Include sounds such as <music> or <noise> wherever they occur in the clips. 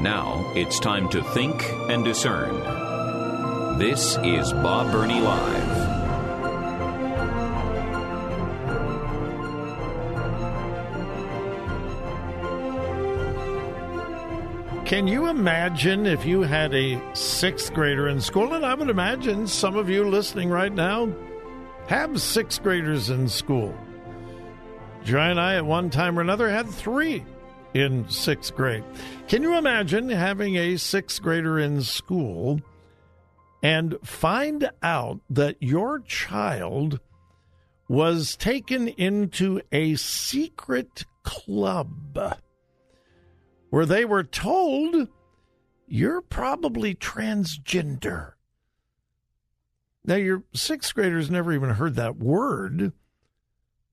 Now it's time to think and discern. This is Bob Burney Live. Can you imagine if you had a sixth grader in school? And I would imagine some of you listening right now have sixth graders in school. Joy and I, at one time or another, had three in sixth grade. Can you imagine having a sixth grader in school and find out that your child was taken into a secret club? where they were told you're probably transgender. Now, your sixth graders never even heard that word,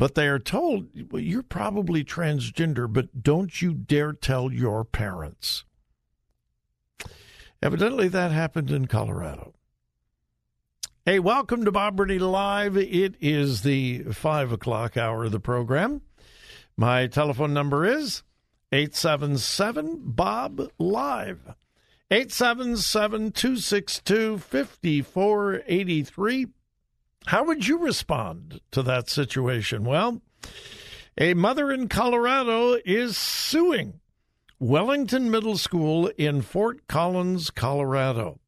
but they are told well, you're probably transgender, but don't you dare tell your parents. Evidently, that happened in Colorado. Hey, welcome to Bob Burney Live. It is the five o'clock hour of the program. My telephone number is 877 Bob Live. 877 262 5483. How would you respond to that situation? Well, a mother in Colorado is suing Wellington Middle School in Fort Collins, Colorado.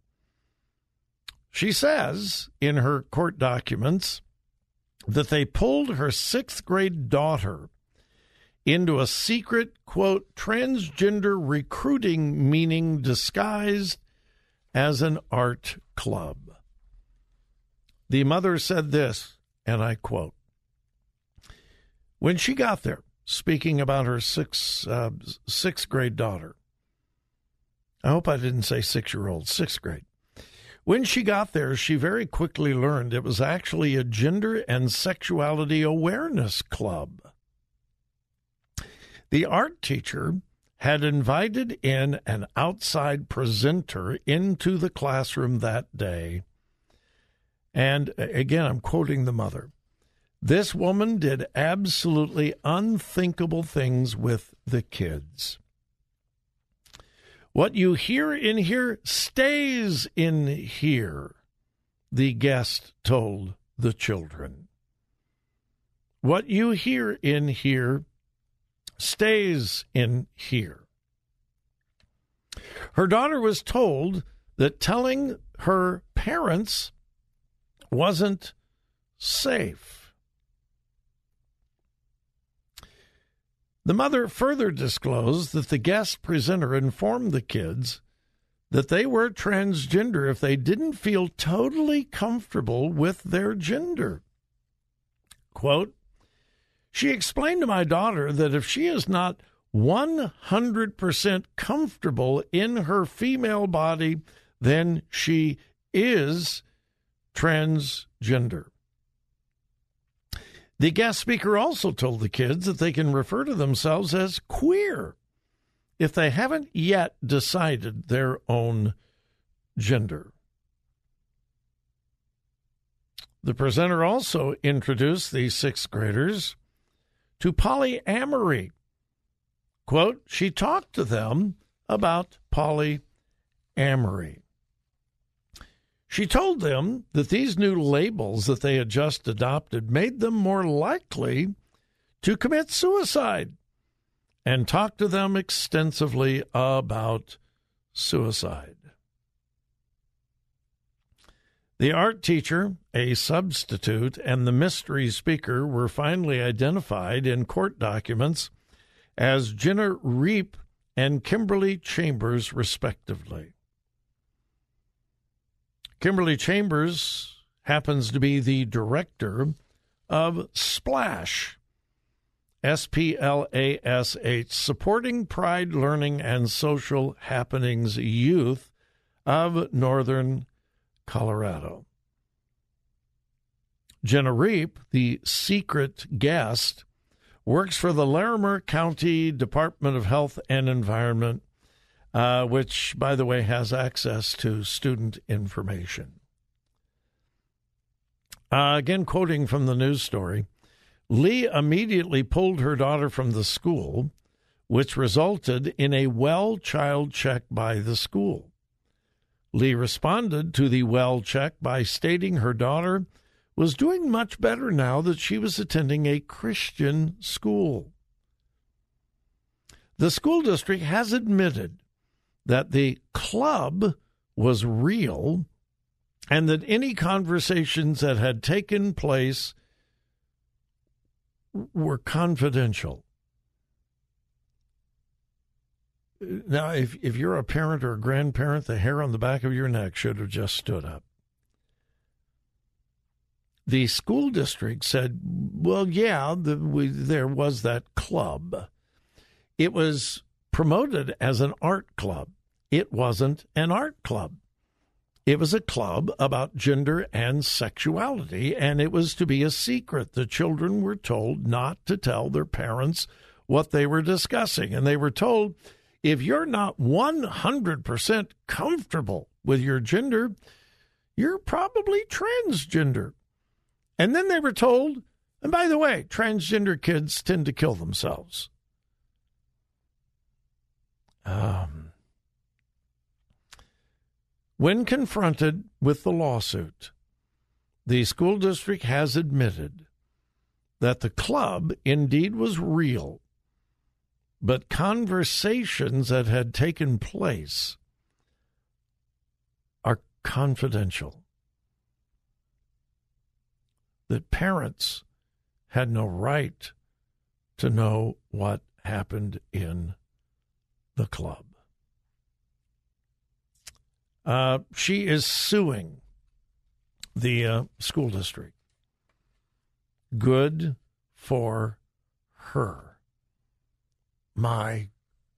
She says in her court documents that they pulled her sixth grade daughter into a secret, quote, transgender recruiting meaning disguised as an art club. The mother said this, and I quote When she got there, speaking about her six, uh, sixth grade daughter, I hope I didn't say six year old, sixth grade. When she got there, she very quickly learned it was actually a gender and sexuality awareness club. The art teacher had invited in an outside presenter into the classroom that day. And uh, again, I'm quoting the mother. This woman did absolutely unthinkable things with the kids. What you hear in here stays in here, the guest told the children. What you hear in here stays in here. Her daughter was told that telling her parents wasn't safe. The mother further disclosed that the guest presenter informed the kids that they were transgender if they didn't feel totally comfortable with their gender. Quote, she explained to my daughter that if she is not 100% comfortable in her female body, then she is transgender. The guest speaker also told the kids that they can refer to themselves as queer if they haven't yet decided their own gender. The presenter also introduced the sixth graders to polyamory. Quote, she talked to them about polyamory. She told them that these new labels that they had just adopted made them more likely to commit suicide and talked to them extensively about suicide. The art teacher, a substitute, and the mystery speaker were finally identified in court documents as Jenna Reep and Kimberly Chambers, respectively. Kimberly Chambers happens to be the director of Splash, S P L A S H, supporting pride, learning, and social happenings youth of Northern Colorado. Jenna Reep, the secret guest, works for the Larimer County Department of Health and Environment, uh, which, by the way, has access to student information. Uh, again, quoting from the news story Lee immediately pulled her daughter from the school, which resulted in a well child check by the school. Lee responded to the well check by stating her daughter was doing much better now that she was attending a Christian school. The school district has admitted that the club was real and that any conversations that had taken place were confidential. Now, if, if you're a parent or a grandparent, the hair on the back of your neck should have just stood up. The school district said, well, yeah, the, we, there was that club. It was promoted as an art club. It wasn't an art club. It was a club about gender and sexuality, and it was to be a secret. The children were told not to tell their parents what they were discussing, and they were told if you're not 100% comfortable with your gender, you're probably transgender. And then they were told, and by the way, transgender kids tend to kill themselves. Um, when confronted with the lawsuit, the school district has admitted that the club indeed was real, but conversations that had taken place are confidential. That parents had no right to know what happened in the club. Uh, she is suing the uh, school district. Good for her. My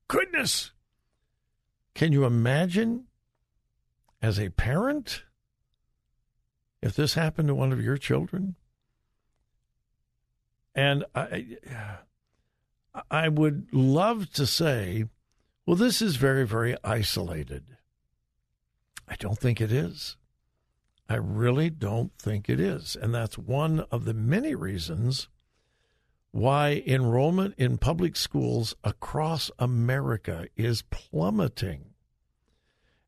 goodness. Can you imagine as a parent if this happened to one of your children? And I, I would love to say, well, this is very, very isolated. I don't think it is. I really don't think it is. And that's one of the many reasons why enrollment in public schools across America is plummeting.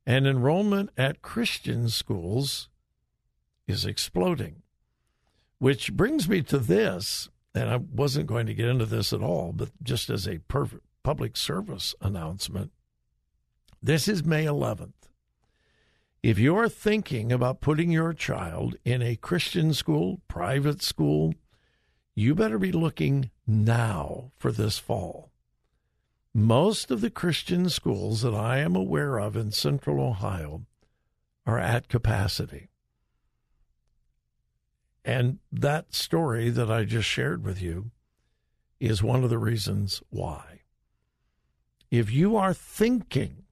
And enrollment at Christian schools is exploding. Which brings me to this, and I wasn't going to get into this at all, but just as a public service announcement. This is May 11th. If you're thinking about putting your child in a Christian school, private school, you better be looking now for this fall. Most of the Christian schools that I am aware of in central Ohio are at capacity. And that story that I just shared with you is one of the reasons why. If you are thinking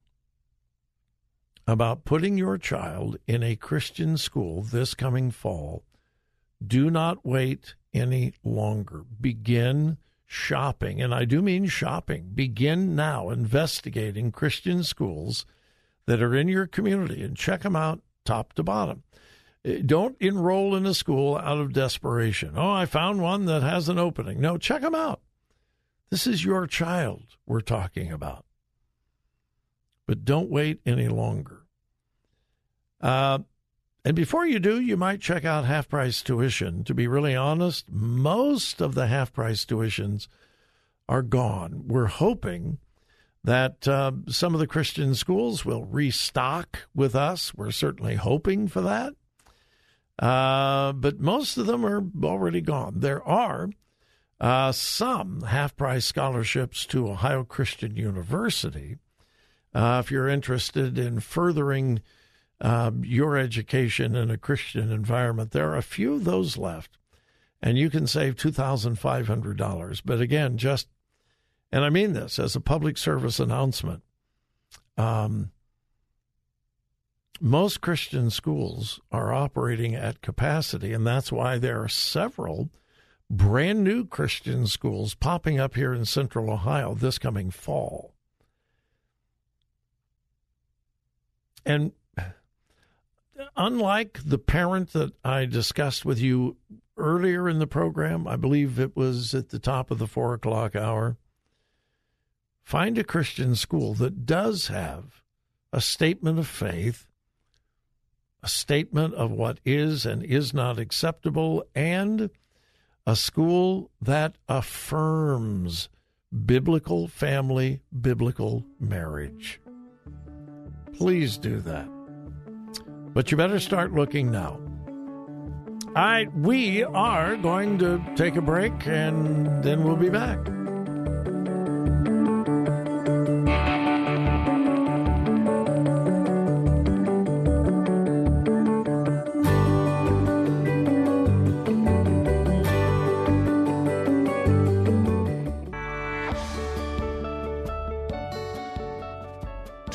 about putting your child in a Christian school this coming fall, do not wait any longer. Begin shopping, and I do mean shopping. Begin now investigating Christian schools that are in your community and check them out top to bottom. Uh, don't enroll in a school out of desperation. Oh, I found one that has an opening. No, check them out. This is your child we're talking about. But don't wait any longer. Uh, and before you do, you might check out half price tuition. To be really honest, most of the half price tuitions are gone. We're hoping that uh, some of the Christian schools will restock with us. We're certainly hoping for that. Uh, but most of them are already gone. There are uh, some half price scholarships to Ohio Christian University. Uh, if you're interested in furthering uh, your education in a Christian environment. There are a few of those left. and you can save $2,500. But again, just, and I mean this as a public service announcement. Um, most Christian schools are operating at capacity, and that's why there are several brand new Christian schools popping up here in central Ohio this coming fall. And unlike the parent that I discussed with you earlier in the program, I believe it was at the top of the four o'clock hour, find a Christian school that does have a statement of faith, a statement of what is and is not acceptable, and a school that affirms biblical family, biblical marriage. Please do that. But you better start looking now. All right, we are going to take a break and then we'll be back.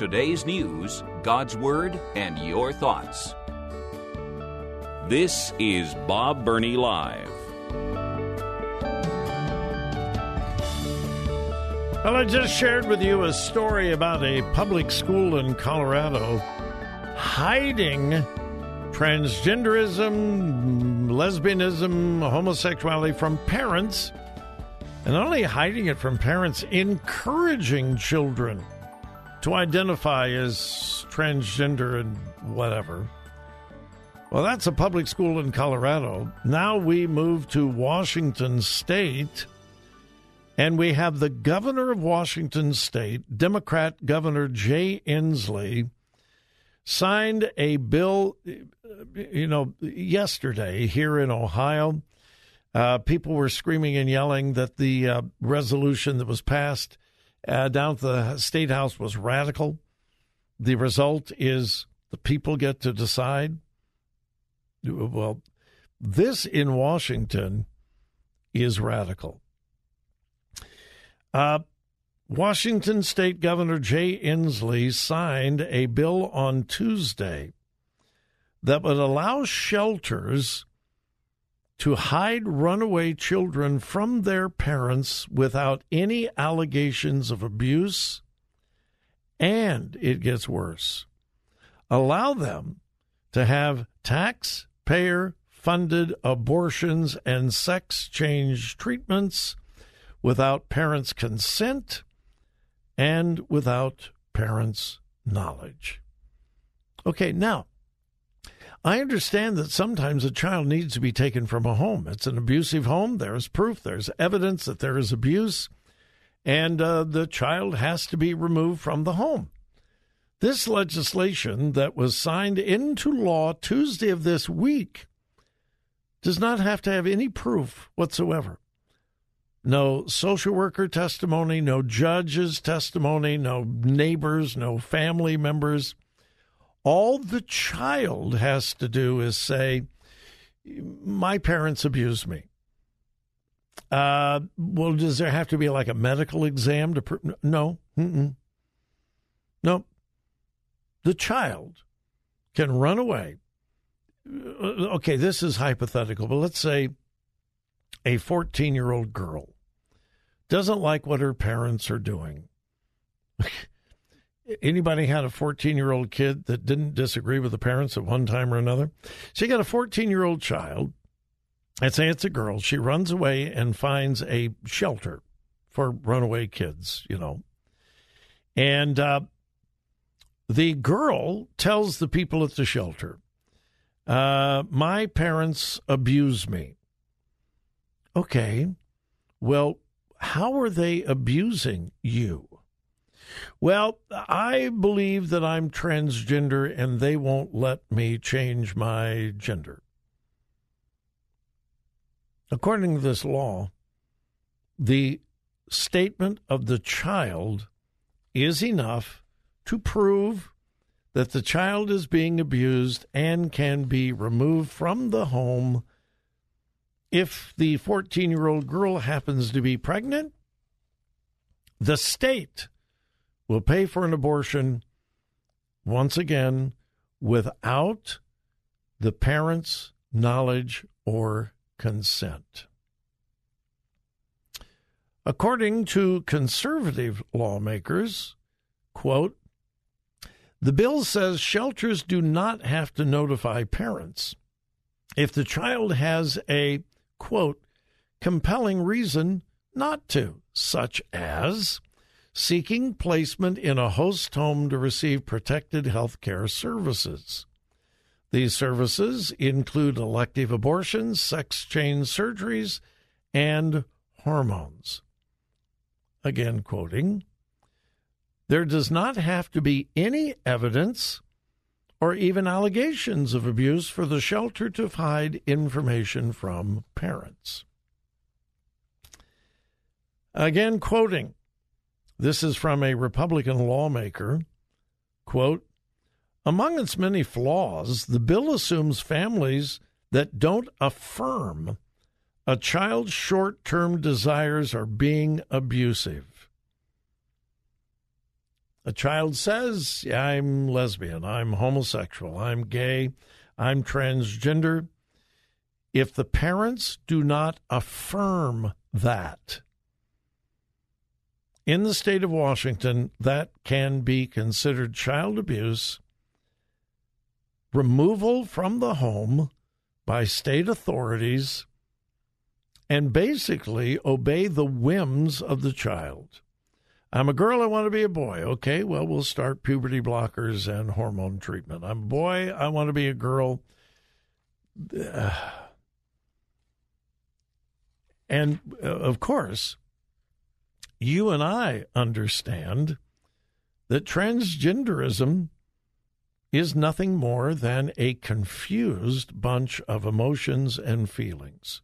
Today's news, God's Word, and your thoughts. This is Bob Burney Live. Well, I just shared with you a story about a public school in Colorado hiding transgenderism, lesbianism, homosexuality from parents, and not only hiding it from parents, encouraging children to identify as transgender and whatever. Well, that's a public school in Colorado. Now we move to Washington State, and we have the governor of Washington State, Democrat Governor Jay Inslee, signed a bill, you know, yesterday here in Ohio. Uh, people were screaming and yelling that the uh, resolution that was passed uh, down at the state house was radical. The result is the people get to decide. Well, this in Washington is radical. Uh, Washington State Governor Jay Inslee signed a bill on Tuesday that would allow shelters to hide runaway children from their parents without any allegations of abuse. And it gets worse allow them to have taxpayer funded abortions and sex change treatments without parents' consent and without parents' knowledge. Okay, now I understand that sometimes a child needs to be taken from a home. It's an abusive home. There is proof, there's evidence that there is abuse, and uh, the child has to be removed from the home. This legislation that was signed into law Tuesday of this week does not have to have any proof whatsoever. No social worker testimony, no judge's testimony, no neighbors, no family members. All the child has to do is say, My parents abused me. Uh, well, does there have to be like a medical exam to prove? No. No. The child can run away. Uh, okay, this is hypothetical, but let's say a 14 year old girl doesn't like what her parents are doing. <laughs> anybody had a 14 year old kid that didn't disagree with the parents at one time or another? So you got a 14 year old child, and say it's a girl. She runs away and finds a shelter for runaway kids, you know. And uh, the girl tells the people at the shelter, uh, My parents abuse me. Okay. Well, how are they abusing you? Well, I believe that I'm transgender and they won't let me change my gender. According to this law, the statement of the child is enough to prove that the child is being abused and can be removed from the home if the 14 year old girl happens to be pregnant, the state will pay for an abortion once again without the parent's knowledge or consent. According to conservative lawmakers, quote, the bill says shelters do not have to notify parents if the child has a, quote, compelling reason not to, such as seeking placement in a host home to receive protected health care services. These services include elective abortions, sex change surgeries, and hormones. Again, quoting, there does not have to be any evidence or even allegations of abuse for the shelter to hide information from parents. Again, quoting, this is from a Republican lawmaker. Quote, among its many flaws, the bill assumes families that don't affirm a child's short term desires are being abusive. A child says, I'm lesbian, I'm homosexual, I'm gay, I'm transgender. If the parents do not affirm that, in the state of Washington, that can be considered child abuse, removal from the home by state authorities, and basically obey the whims of the child. I'm a girl, I want to be a boy. Okay, well, we'll start puberty blockers and hormone treatment. I'm a boy, I want to be a girl. <sighs> And uh, of course, you and I understand that transgenderism is nothing more than a confused bunch of emotions and feelings.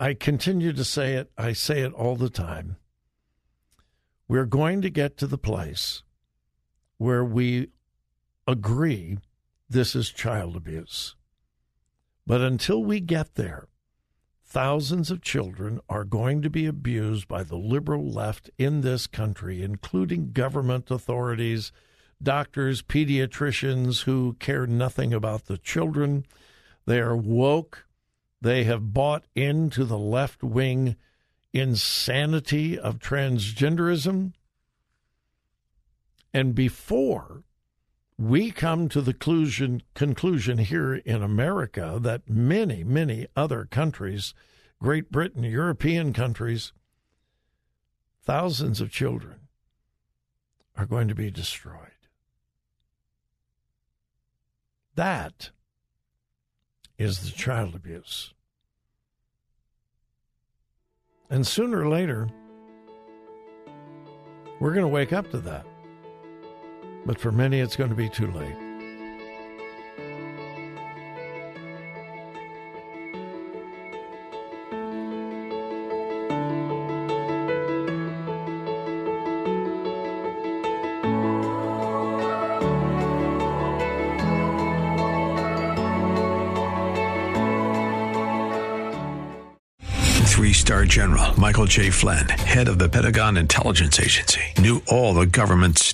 I continue to say it, I say it all the time. We're going to get to the place where we agree this is child abuse. But until we get there, thousands of children are going to be abused by the liberal left in this country, including government authorities, doctors, pediatricians who care nothing about the children. They are woke. They have bought into the left wing insanity of transgenderism. And before we come to the conclusion, conclusion here in America that many, many other countries, Great Britain, European countries, thousands of children are going to be destroyed. That is the child abuse. And sooner or later, we're going to wake up to that. But for many, it's going to be too late. General Michael J. Flynn, head of the Pentagon Intelligence Agency, knew all the government's